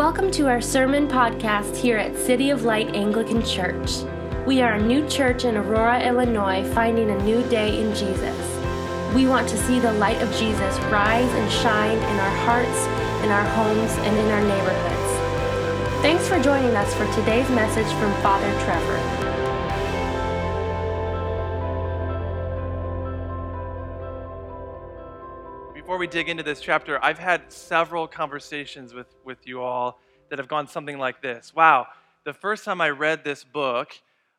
Welcome to our sermon podcast here at City of Light Anglican Church. We are a new church in Aurora, Illinois, finding a new day in Jesus. We want to see the light of Jesus rise and shine in our hearts, in our homes, and in our neighborhoods. Thanks for joining us for today's message from Father Trevor. We dig into this chapter, I've had several conversations with, with you all that have gone something like this. Wow, the first time I read this book,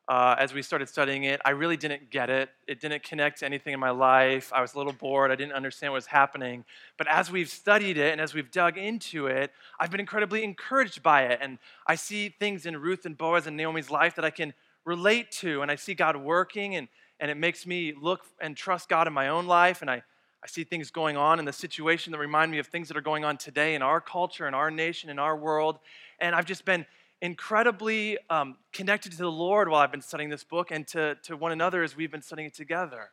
uh, as we started studying it, I really didn't get it. It didn't connect to anything in my life. I was a little bored. I didn't understand what was happening. But as we've studied it and as we've dug into it, I've been incredibly encouraged by it. And I see things in Ruth and Boaz and Naomi's life that I can relate to. And I see God working, and, and it makes me look and trust God in my own life. And I I see things going on in the situation that remind me of things that are going on today in our culture, in our nation, in our world. And I've just been incredibly um, connected to the Lord while I've been studying this book and to, to one another as we've been studying it together.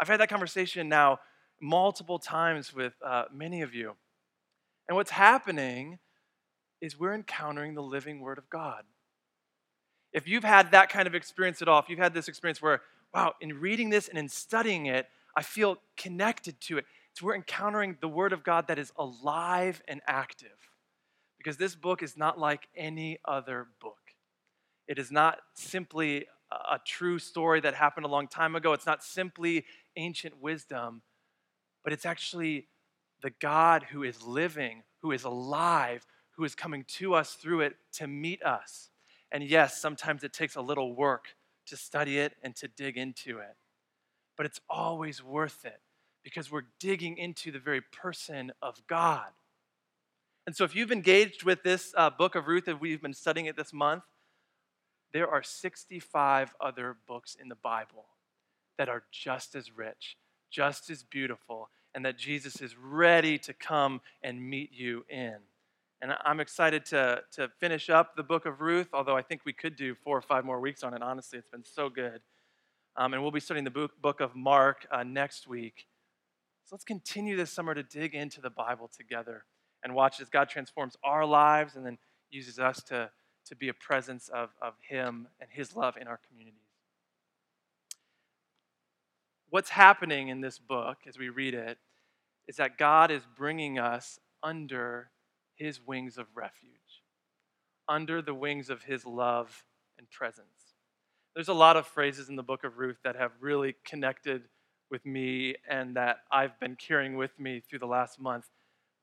I've had that conversation now multiple times with uh, many of you. And what's happening is we're encountering the living Word of God. If you've had that kind of experience at all, if you've had this experience where, wow, in reading this and in studying it, I feel connected to it. So we're encountering the Word of God that is alive and active. Because this book is not like any other book. It is not simply a true story that happened a long time ago. It's not simply ancient wisdom, but it's actually the God who is living, who is alive, who is coming to us through it to meet us. And yes, sometimes it takes a little work to study it and to dig into it but it's always worth it because we're digging into the very person of God. And so, if you've engaged with this uh, book of Ruth, if we've been studying it this month, there are 65 other books in the Bible that are just as rich, just as beautiful, and that Jesus is ready to come and meet you in. And I'm excited to, to finish up the book of Ruth, although I think we could do four or five more weeks on it. Honestly, it's been so good. Um, and we'll be studying the book, book of Mark uh, next week. So let's continue this summer to dig into the Bible together and watch as God transforms our lives and then uses us to, to be a presence of, of Him and His love in our communities. What's happening in this book as we read it is that God is bringing us under His wings of refuge, under the wings of His love and presence. There's a lot of phrases in the book of Ruth that have really connected with me and that I've been carrying with me through the last month,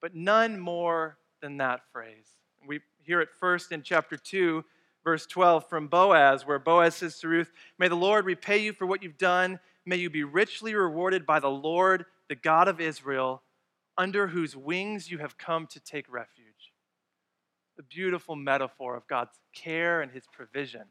but none more than that phrase. We hear it first in chapter 2, verse 12 from Boaz, where Boaz says to Ruth, May the Lord repay you for what you've done. May you be richly rewarded by the Lord, the God of Israel, under whose wings you have come to take refuge. The beautiful metaphor of God's care and his provision.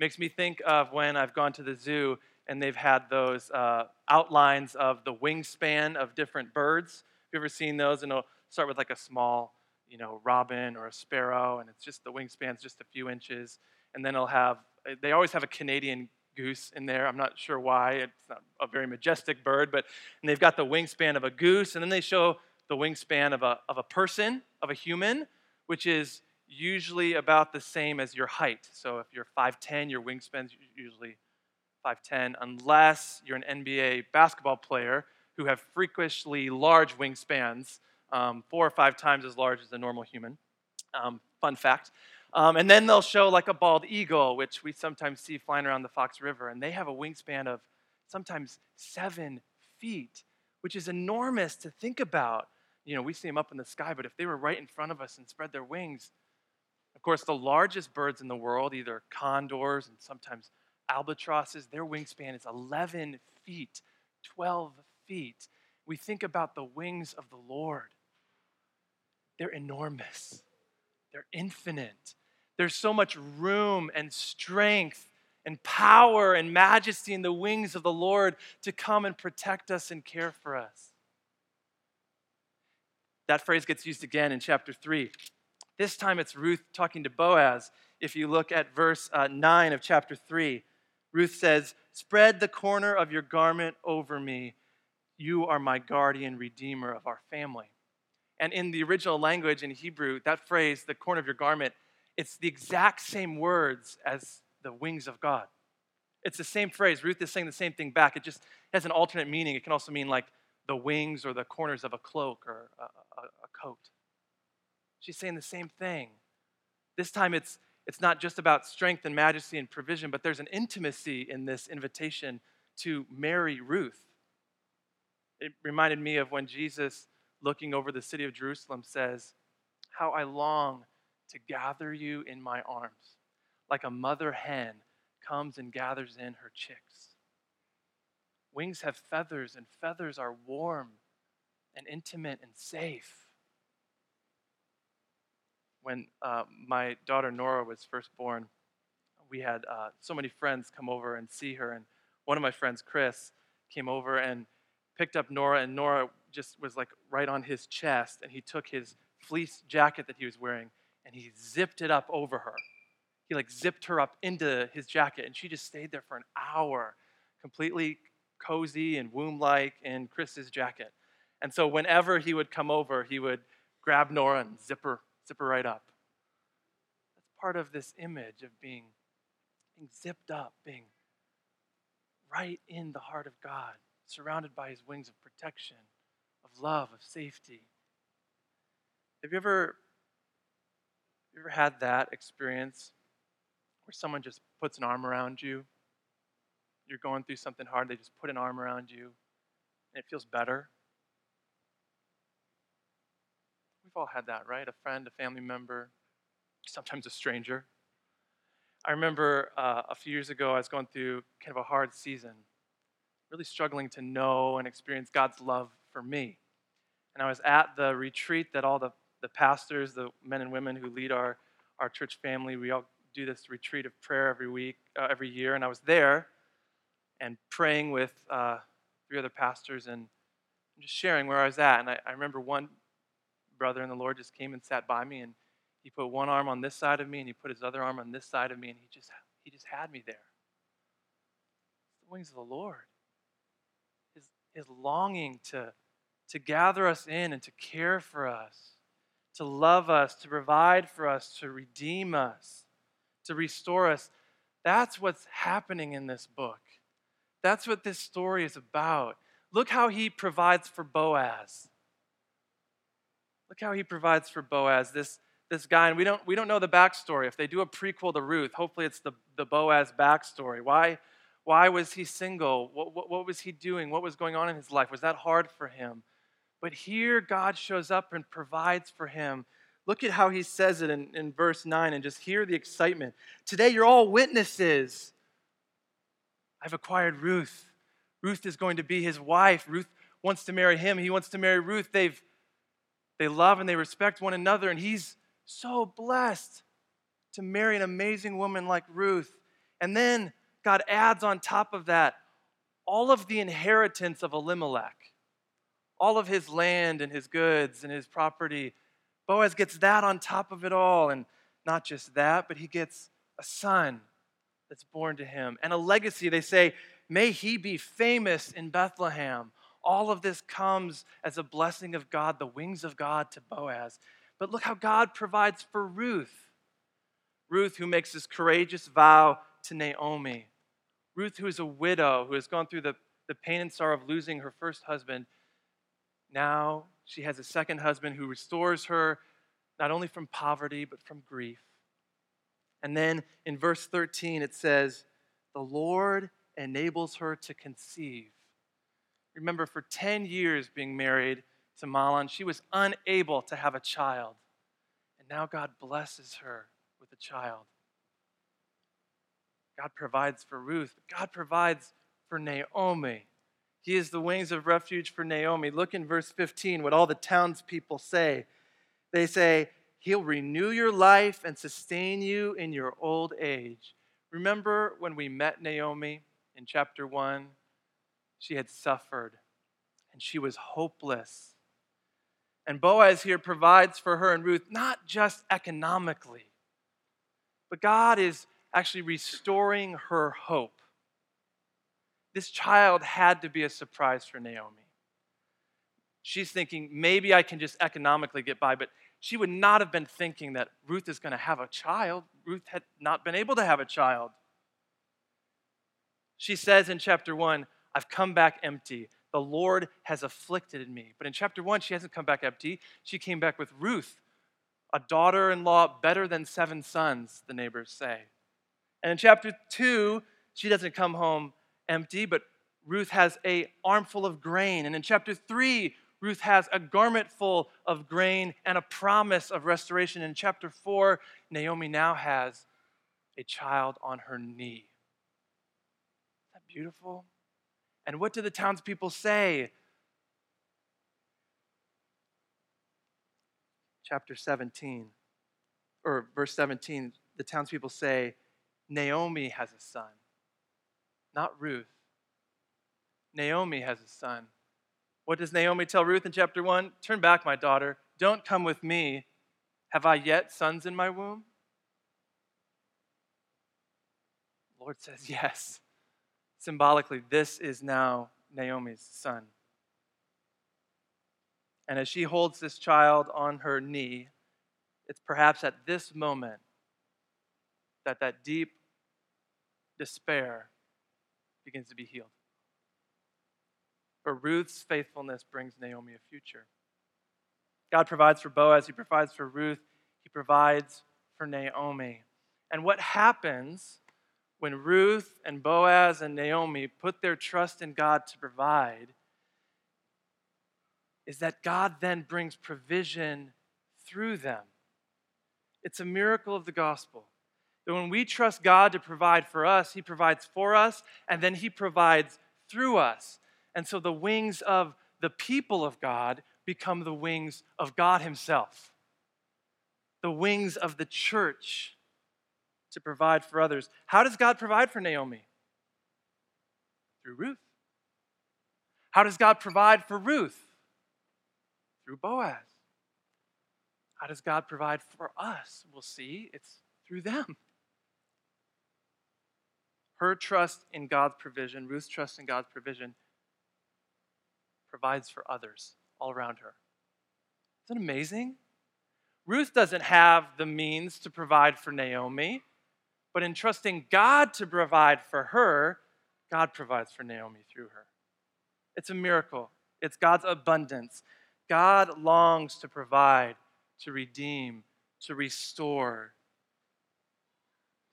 Makes me think of when I've gone to the zoo and they've had those uh, outlines of the wingspan of different birds. Have you ever seen those? And it'll start with like a small, you know, robin or a sparrow, and it's just the wingspan's just a few inches. And then it'll have, they always have a Canadian goose in there. I'm not sure why. It's not a very majestic bird, but and they've got the wingspan of a goose, and then they show the wingspan of a, of a person, of a human, which is usually about the same as your height. So if you're 5'10, your wingspan's usually 5'10, unless you're an NBA basketball player who have freakishly large wingspans, um, four or five times as large as a normal human. Um, fun fact. Um, and then they'll show like a bald eagle, which we sometimes see flying around the Fox River, and they have a wingspan of sometimes seven feet, which is enormous to think about. You know, we see them up in the sky, but if they were right in front of us and spread their wings, of course, the largest birds in the world, either condors and sometimes albatrosses, their wingspan is 11 feet, 12 feet. We think about the wings of the Lord. They're enormous, they're infinite. There's so much room and strength and power and majesty in the wings of the Lord to come and protect us and care for us. That phrase gets used again in chapter 3. This time it's Ruth talking to Boaz. If you look at verse uh, 9 of chapter 3, Ruth says, Spread the corner of your garment over me. You are my guardian redeemer of our family. And in the original language in Hebrew, that phrase, the corner of your garment, it's the exact same words as the wings of God. It's the same phrase. Ruth is saying the same thing back. It just has an alternate meaning. It can also mean like the wings or the corners of a cloak or a, a, a coat. She's saying the same thing. This time it's, it's not just about strength and majesty and provision, but there's an intimacy in this invitation to marry Ruth. It reminded me of when Jesus, looking over the city of Jerusalem, says, How I long to gather you in my arms, like a mother hen comes and gathers in her chicks. Wings have feathers, and feathers are warm and intimate and safe. When uh, my daughter Nora was first born, we had uh, so many friends come over and see her, and one of my friends, Chris, came over and picked up Nora, and Nora just was like right on his chest, and he took his fleece jacket that he was wearing and he zipped it up over her. He like zipped her up into his jacket, and she just stayed there for an hour, completely cozy and womb-like in Chris's jacket. And so whenever he would come over, he would grab Nora and zip her, zip her right up. That's part of this image of being, being zipped up, being right in the heart of God, surrounded by his wings of protection, of love, of safety. Have you ever you ever had that experience where someone just puts an arm around you? You're going through something hard, they just put an arm around you, and it feels better? We've all had that, right? A friend, a family member, sometimes a stranger. I remember uh, a few years ago, I was going through kind of a hard season, really struggling to know and experience God's love for me. And I was at the retreat that all the the pastors, the men and women who lead our, our church family, we all do this retreat of prayer every week, uh, every year. And I was there and praying with uh, three other pastors and just sharing where I was at. And I, I remember one brother in the Lord just came and sat by me and he put one arm on this side of me and he put his other arm on this side of me and he just he just had me there. The wings of the Lord. His his longing to to gather us in and to care for us to love us, to provide for us, to redeem us, to restore us. That's what's happening in this book. That's what this story is about. Look how he provides for Boaz. Look how he provides for Boaz, this, this guy. And we don't, we don't know the backstory. If they do a prequel to Ruth, hopefully it's the, the Boaz backstory. Why, why was he single? What, what, what was he doing? What was going on in his life? Was that hard for him? But here, God shows up and provides for him. Look at how he says it in, in verse 9 and just hear the excitement. Today, you're all witnesses. I've acquired Ruth. Ruth is going to be his wife. Ruth wants to marry him. He wants to marry Ruth. They've, they love and they respect one another, and he's so blessed to marry an amazing woman like Ruth. And then God adds on top of that all of the inheritance of Elimelech all of his land and his goods and his property. Boaz gets that on top of it all. And not just that, but he gets a son that's born to him and a legacy. They say, May he be famous in Bethlehem. All of this comes as a blessing of God, the wings of God to Boaz. But look how God provides for Ruth. Ruth, who makes this courageous vow to Naomi. Ruth, who is a widow, who has gone through the, the pain and sorrow of losing her first husband now she has a second husband who restores her not only from poverty, but from grief. And then in verse 13, it says, The Lord enables her to conceive. Remember, for 10 years being married to Mahlon, she was unable to have a child. And now God blesses her with a child. God provides for Ruth, God provides for Naomi. He is the wings of refuge for Naomi. Look in verse 15, what all the townspeople say. They say, He'll renew your life and sustain you in your old age. Remember when we met Naomi in chapter 1? She had suffered and she was hopeless. And Boaz here provides for her and Ruth, not just economically, but God is actually restoring her hope this child had to be a surprise for Naomi. She's thinking, maybe I can just economically get by, but she would not have been thinking that Ruth is going to have a child. Ruth had not been able to have a child. She says in chapter 1, I've come back empty. The Lord has afflicted me. But in chapter 1, she hasn't come back empty. She came back with Ruth, a daughter in law better than seven sons, the neighbors say. And in chapter 2, she doesn't come home empty, but Ruth has a armful of grain. And in chapter 3, Ruth has a garment full of grain and a promise of restoration. In chapter 4, Naomi now has a child on her knee. Isn't that beautiful? And what do the townspeople say? Chapter 17, or verse 17, the townspeople say, Naomi has a son, not Ruth. Naomi has a son. What does Naomi tell Ruth in chapter 1? Turn back, my daughter. Don't come with me. Have I yet sons in my womb? The Lord says, Yes. Symbolically, this is now Naomi's son. And as she holds this child on her knee, it's perhaps at this moment that that deep despair begins to be healed. But Ruth's faithfulness brings Naomi a future. God provides for Boaz, He provides for Ruth, He provides for Naomi. And what happens when Ruth and Boaz and Naomi put their trust in God to provide is that God then brings provision through them. It's a miracle of the gospel. That when we trust God to provide for us, He provides for us, and then He provides through us. And so the wings of the people of God become the wings of God Himself, the wings of the church to provide for others. How does God provide for Naomi? Through Ruth. How does God provide for Ruth? Through Boaz. How does God provide for us? We'll see. It's through them. Her trust in God's provision, Ruth's trust in God's provision, provides for others all around her. Isn't it amazing? Ruth doesn't have the means to provide for Naomi, but in trusting God to provide for her, God provides for Naomi through her. It's a miracle, it's God's abundance. God longs to provide, to redeem, to restore,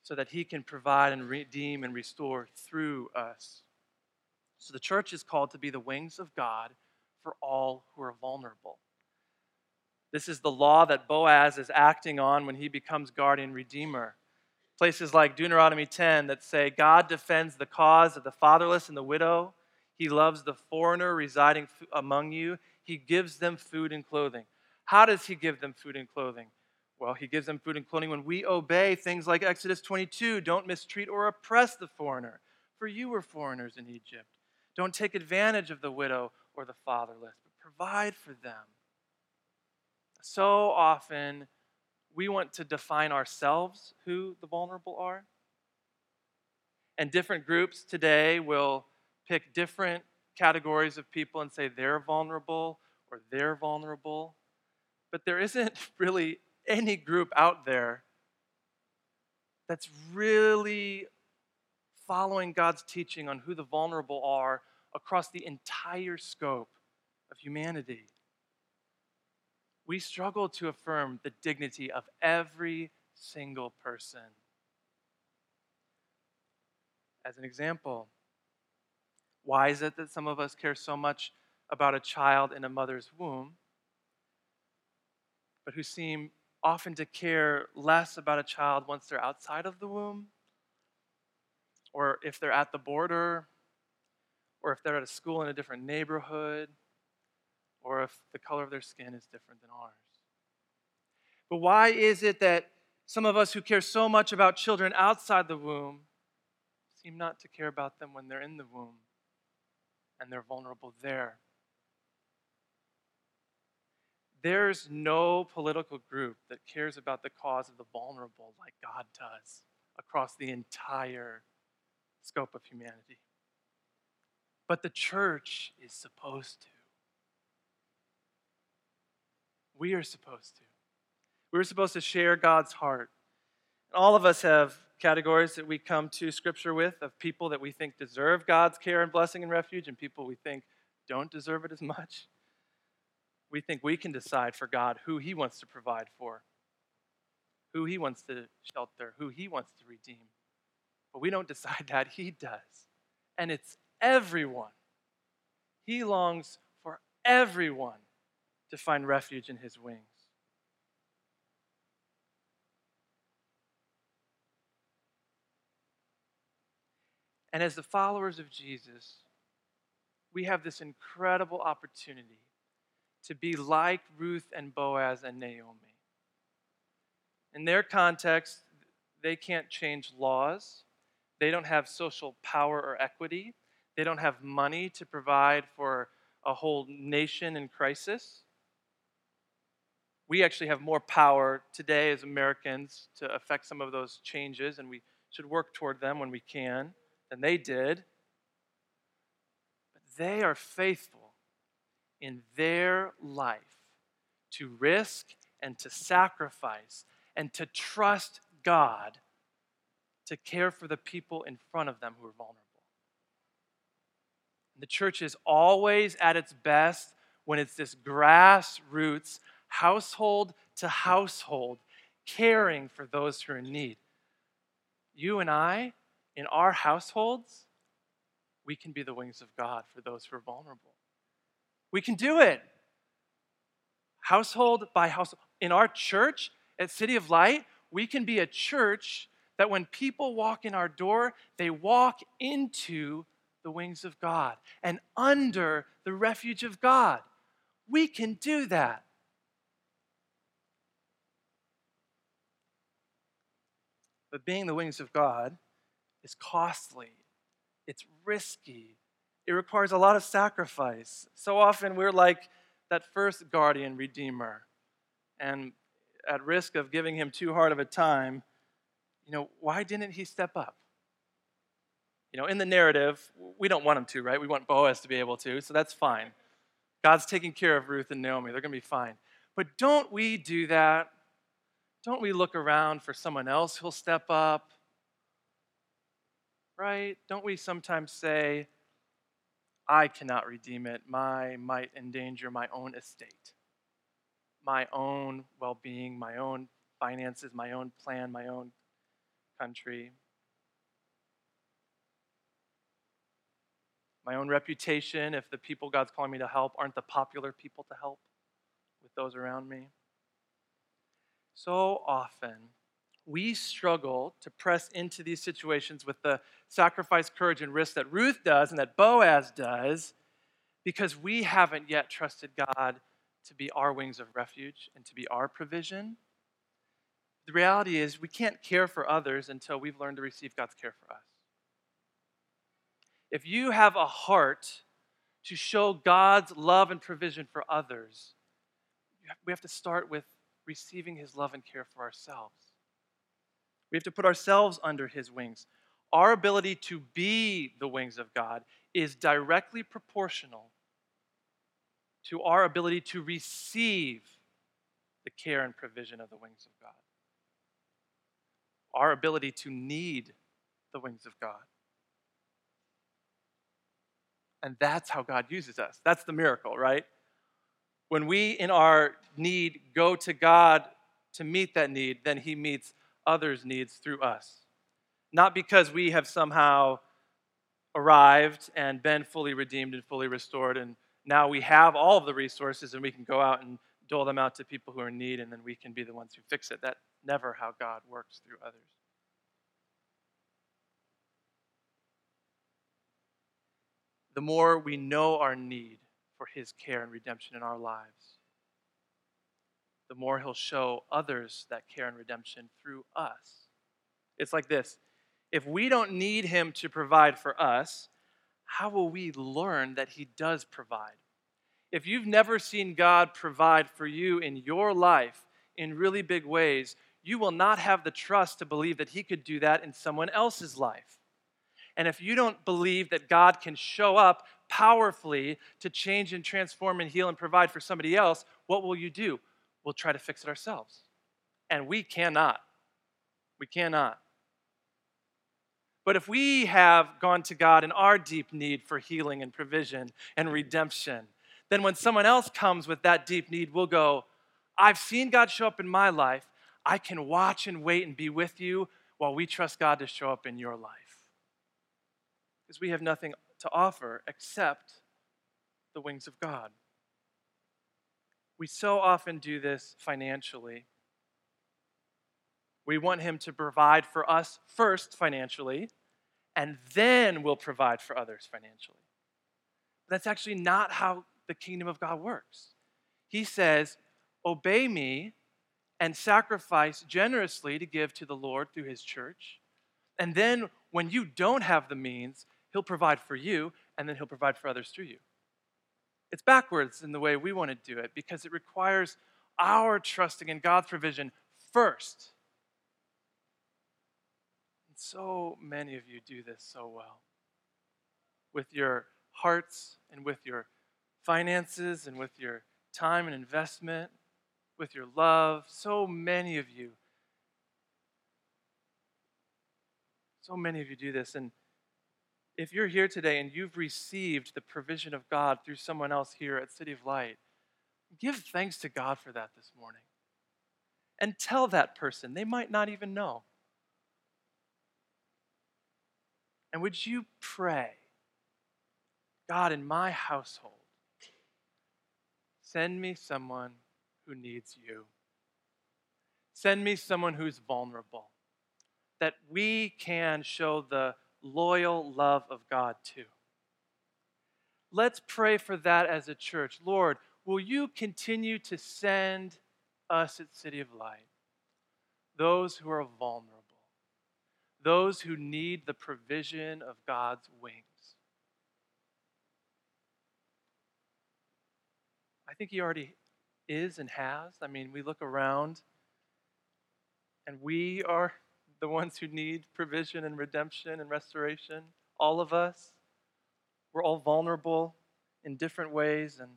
so that he can provide and redeem and restore through us. So the church is called to be the wings of God for all who are vulnerable. This is the law that Boaz is acting on when he becomes guardian redeemer. Places like Deuteronomy 10 that say God defends the cause of the fatherless and the widow. He loves the foreigner residing among you. He gives them food and clothing. How does he give them food and clothing? Well, he gives them food and clothing when we obey things like Exodus 22 don't mistreat or oppress the foreigner, for you were foreigners in Egypt. Don't take advantage of the widow or the fatherless, but provide for them. So often, we want to define ourselves who the vulnerable are. And different groups today will pick different categories of people and say they're vulnerable or they're vulnerable. But there isn't really any group out there that's really following God's teaching on who the vulnerable are across the entire scope of humanity. We struggle to affirm the dignity of every single person. As an example, why is it that some of us care so much about a child in a mother's womb, but who seem often to care less about a child once they're outside of the womb, or if they're at the border, or if they're at a school in a different neighborhood, or if the color of their skin is different than ours. But why is it that some of us who care so much about children outside the womb seem not to care about them when they're in the womb and they're vulnerable there? There's no political group that cares about the cause of the vulnerable like God does across the entire scope of humanity. But the church is supposed to. We are supposed to. We're supposed to share God's heart. All of us have categories that we come to Scripture with of people that we think deserve God's care and blessing and refuge, and people we think don't deserve it as much. We think we can decide for God who He wants to provide for, who He wants to shelter, who He wants to redeem. But we don't decide that, He does. And it's everyone. He longs for everyone to find refuge in His wings. And as the followers of Jesus, we have this incredible opportunity to be like Ruth and Boaz and Naomi. In their context, they can't change laws. They don't have social power or equity. They don't have money to provide for a whole nation in crisis. We actually have more power today as Americans to affect some of those changes, and we should work toward them when we can than they did. But they are faithful in their life to risk and to sacrifice and to trust God to care for the people in front of them who are vulnerable. And the church is always at its best when it's this grassroots, household to household, caring for those who are in need. You and I in our households, we can be the wings of God for those who are vulnerable. We can do it. Household by household. In our church at City of Light, we can be a church that when people walk in our door, they walk into the wings of God and under the refuge of God. We can do that. But being the wings of God is costly, it's risky, it requires a lot of sacrifice. So often we're like that first guardian redeemer, and at risk of giving him too hard of a time, you know, why didn't he step up? You know, in the narrative, we don't want him to, right? We want Boaz to be able to, so that's fine. God's taking care of Ruth and Naomi. They're going to be fine. But don't we do that? Don't we look around for someone else who'll step up? right? Don't we sometimes say, I cannot redeem it. My might endanger my own estate, my own well being, my own finances, my own plan, my own country, my own reputation. If the people God's calling me to help aren't the popular people to help with those around me. So often, we struggle to press into these situations with the sacrifice, courage, and risk that Ruth does and that Boaz does because we haven't yet trusted God to be our wings of refuge and to be our provision. The reality is, we can't care for others until we've learned to receive God's care for us. If you have a heart to show God's love and provision for others, we have to start with receiving His love and care for ourselves. We have to put ourselves under his wings. Our ability to be the wings of God is directly proportional to our ability to receive the care and provision of the wings of God. Our ability to need the wings of God. And that's how God uses us. That's the miracle, right? When we, in our need, go to God to meet that need, then He meets others' needs through us. Not because we have somehow arrived and been fully redeemed and fully restored, and now we have all of the resources and we can go out and dole them out to people who are in need, and then we can be the ones who fix it. That's never how God works through others. The more we know our need for His care and redemption in our lives, the more he'll show others that care and redemption through us. It's like this if we don't need him to provide for us, how will we learn that he does provide? If you've never seen God provide for you in your life in really big ways, you will not have the trust to believe that he could do that in someone else's life. And if you don't believe that God can show up powerfully to change and transform and heal and provide for somebody else, what will you do? we'll try to fix it ourselves. And we cannot. We cannot. But if we have gone to God in our deep need for healing and provision and redemption, then when someone else comes with that deep need, we'll go, I've seen God show up in my life. I can watch and wait and be with you while we trust God to show up in your life. Because we have nothing to offer except the wings of God. We so often do this financially. We want Him to provide for us first financially, and then we'll provide for others financially. That's actually not how the kingdom of God works. He says, Obey me and sacrifice generously to give to the Lord through His church. And then when you don't have the means, He'll provide for you, and then He'll provide for others through you. It's backwards in the way we want to do it because it requires our trusting in God's provision first And so many of you do this so well with your hearts and with your finances and with your time and investment, with your love. So many of you. So many of you do this. And if you're here today and you've received the provision of God through someone else here at City of Light, give thanks to God for that this morning. And tell that person, they might not even know. And would you pray, God, in my household, send me someone who needs you. Send me someone who's vulnerable, that we can show the loyal love of God too. Let's pray for that as a church. Lord, will you continue to send us at City of Light, those who are vulnerable? those who need the provision of God's wings. I think He already is and has. I mean, we look around and we are the ones who need provision and redemption and restoration. All of us. We're all vulnerable in different ways, and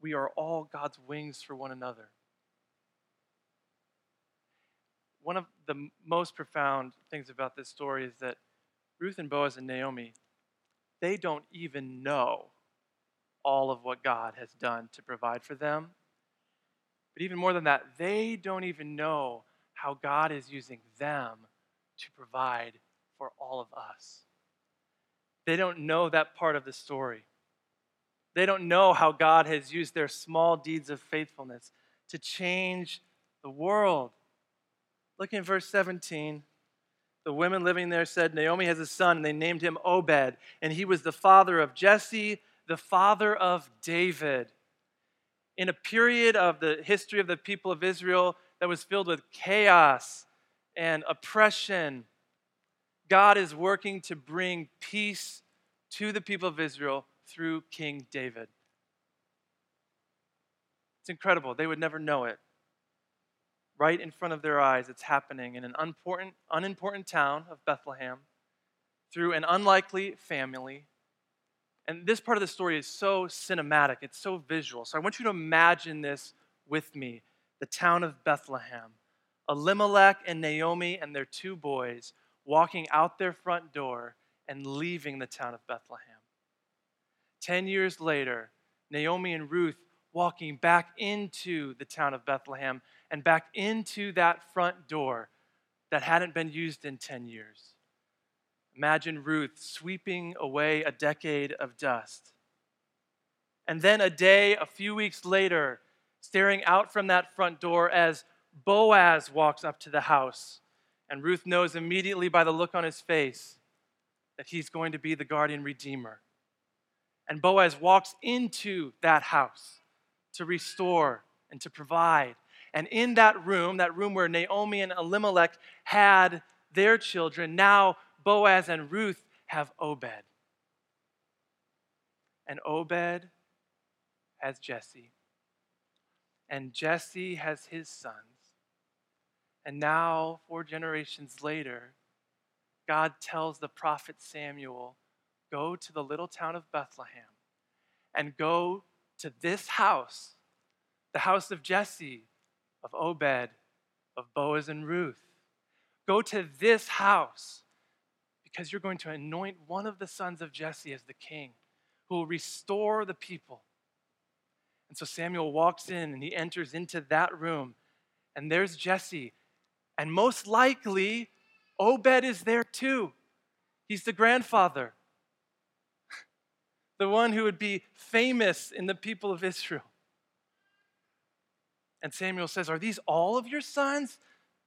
we are all God's wings for one another one of the most profound things about this story is that Ruth and Boaz and Naomi, they don't even know all of what God has done to provide for them. But even more than that, they don't even know how God is using them to provide for all of us. They don't know that part of the story. They don't know how God has used their small deeds of faithfulness to change the world Look in verse 17. The women living there said, Naomi has a son, and they named him Obed, and he was the father of Jesse, the father of David. In a period of the history of the people of Israel that was filled with chaos and oppression, God is working to bring peace to the people of Israel through King David. It's incredible. They would never know it right in front of their eyes. It's happening in an unimportant, unimportant town of Bethlehem through an unlikely family. And this part of the story is so cinematic, it's so visual. So I want you to imagine this with me the town of Bethlehem. Elimelech and Naomi and their two boys walking out their front door and leaving the town of Bethlehem. Ten years later, Naomi and Ruth walking back into the town of Bethlehem and back into that front door that hadn't been used in 10 years. Imagine Ruth sweeping away a decade of dust. And then a day, a few weeks later, staring out from that front door as Boaz walks up to the house. And Ruth knows immediately by the look on his face that he's going to be the guardian redeemer. And Boaz walks into that house to restore and to provide and in that room, that room where Naomi and Elimelech had their children, now Boaz and Ruth have Obed. And Obed has Jesse. And Jesse has his sons. And now, four generations later, God tells the prophet Samuel, Go to the little town of Bethlehem and go to this house the house of Jesse, of Obed, of Boaz and Ruth. Go to this house because you're going to anoint one of the sons of Jesse as the king who will restore the people. And so Samuel walks in and he enters into that room, and there's Jesse. And most likely, Obed is there too. He's the grandfather, the one who would be famous in the people of Israel. And Samuel says, Are these all of your sons?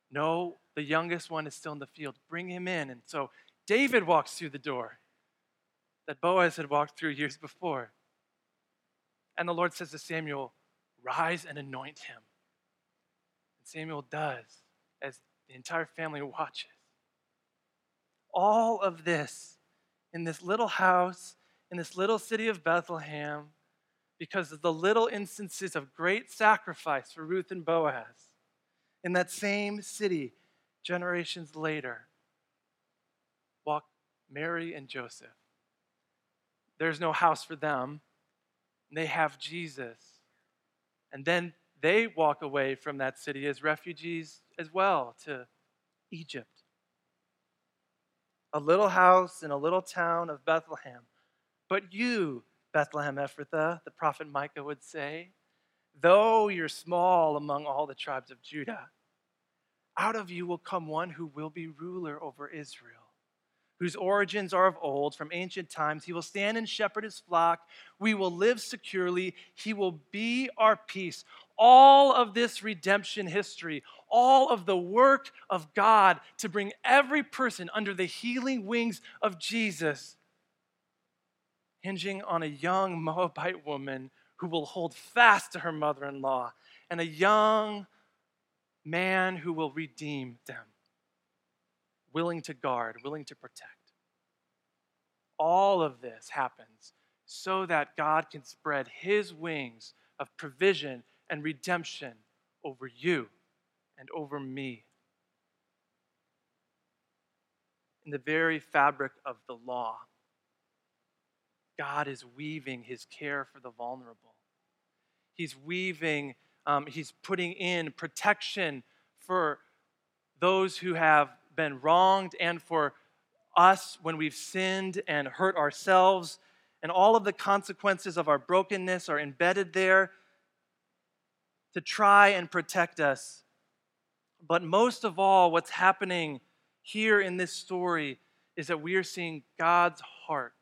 No, the youngest one is still in the field. Bring him in. And so David walks through the door that Boaz had walked through years before. And the Lord says to Samuel, Rise and anoint him. And Samuel does as the entire family watches. All of this in this little house, in this little city of Bethlehem, because of the little instances of great sacrifice for Ruth and Boaz. In that same city, generations later, Mary and Joseph. There's no house for them, they have Jesus. And then they walk away from that city as refugees as well to Egypt. A little house in a little town of Bethlehem. But you, Bethlehem Ephrathah, the prophet Micah would say, though you're small among all the tribes of Judah, out of you will come one who will be ruler over Israel, whose origins are of old, from ancient times. He will stand and shepherd his flock. We will live securely. He will be our peace. All of this redemption history, all of the work of God to bring every person under the healing wings of Jesus hinging on a young Moabite woman who will hold fast to her mother in law, and a young man who will redeem them, willing to guard, willing to protect. All of this happens so that God can spread his wings of provision and redemption over you and over me. In the very fabric of the law, God is weaving his care for the vulnerable. He's weaving, um, he's putting in protection for those who have been wronged and for us when we've sinned and hurt ourselves. And all of the consequences of our brokenness are embedded there to try and protect us. But most of all, what's happening here in this story is that we are seeing God's heart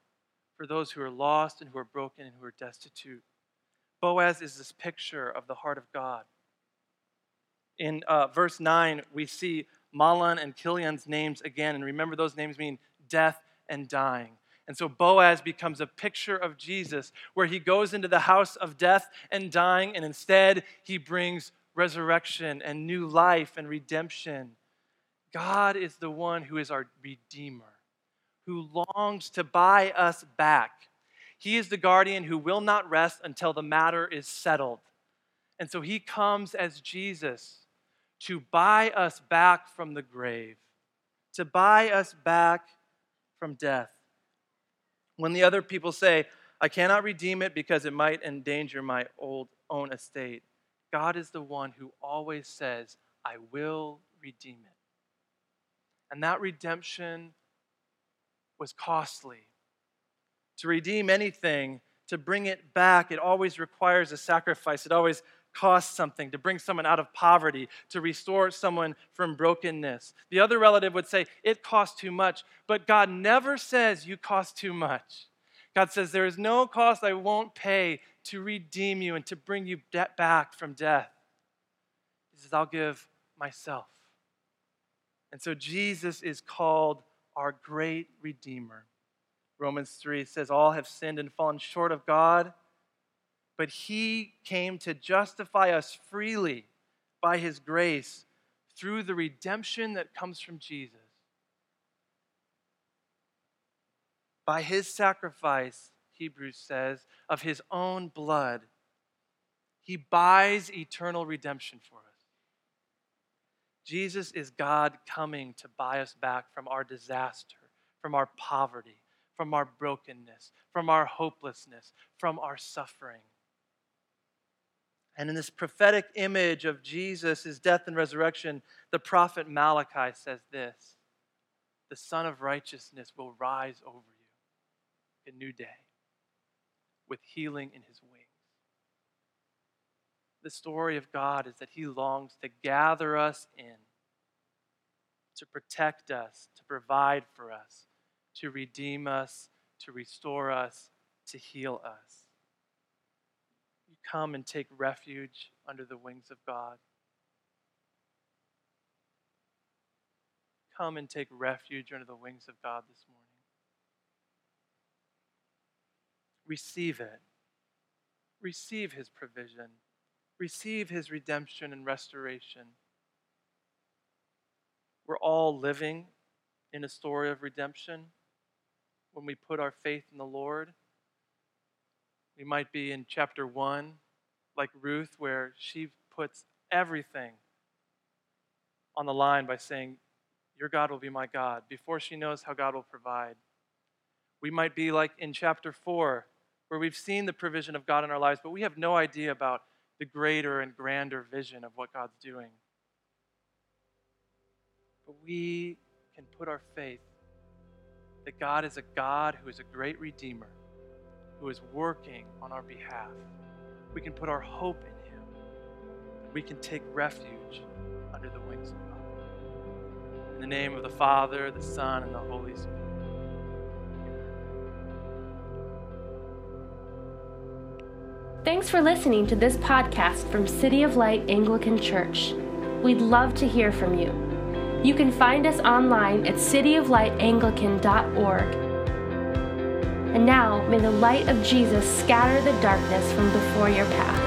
for those who are lost and who are broken and who are destitute. Boaz is this picture of the heart of God. In uh, verse 9, we see Mahlon and Kilion's names again. And remember, those names mean death and dying. And so Boaz becomes a picture of Jesus, where he goes into the house of death and dying, and instead he brings resurrection and new life and redemption. God is the one who is our Redeemer who longs to buy us back. He is the guardian who will not rest until the matter is settled. And so he comes as Jesus to buy us back from the grave, to buy us back from death. When the other people say, I cannot redeem it because it might endanger my old own estate, God is the one who always says, I will redeem it. And that redemption was costly. To redeem anything, to bring it back, it always requires a sacrifice. It always costs something to bring someone out of poverty, to restore someone from brokenness. The other relative would say, It costs too much. But God never says, You cost too much. God says, There is no cost I won't pay to redeem you and to bring you back from death. He says, I'll give myself. And so Jesus is called our great Redeemer. Romans 3 says, All have sinned and fallen short of God, but He came to justify us freely by His grace through the redemption that comes from Jesus. By His sacrifice, Hebrews says, of His own blood, He buys eternal redemption for us. Jesus is God coming to buy us back from our disaster, from our poverty, from our brokenness, from our hopelessness, from our suffering. And in this prophetic image of Jesus, his death and resurrection, the prophet Malachi says this The Sun of Righteousness will rise over you a new day with healing in his wings. The story of God is that he longs to gather us in, to protect us, to provide for us, to redeem us, to restore us, to heal us. Come and take refuge under the wings of God. Come and take refuge under the wings of God this morning. Receive it. Receive his provision. Receive his redemption and restoration. We're all living in a story of redemption when we put our faith in the Lord. We might be in chapter 1, like Ruth, where she puts everything on the line by saying, Your God will be my God, before she knows how God will provide. We might be like in chapter 4, where we've seen the provision of God in our lives, but we have no idea about the greater and grander vision of what God's doing. But we can put our faith that God is a God who is a great Redeemer, who is working on our behalf. We can put our hope in Him. We can take refuge under the wings of God. In the name of the Father, the Son, and the Holy Spirit. Thanks for listening to this podcast from City of Light Anglican Church. We'd love to hear from you. You can find us online at cityoflightanglican.org. And now, may the light of Jesus scatter the darkness from before your path.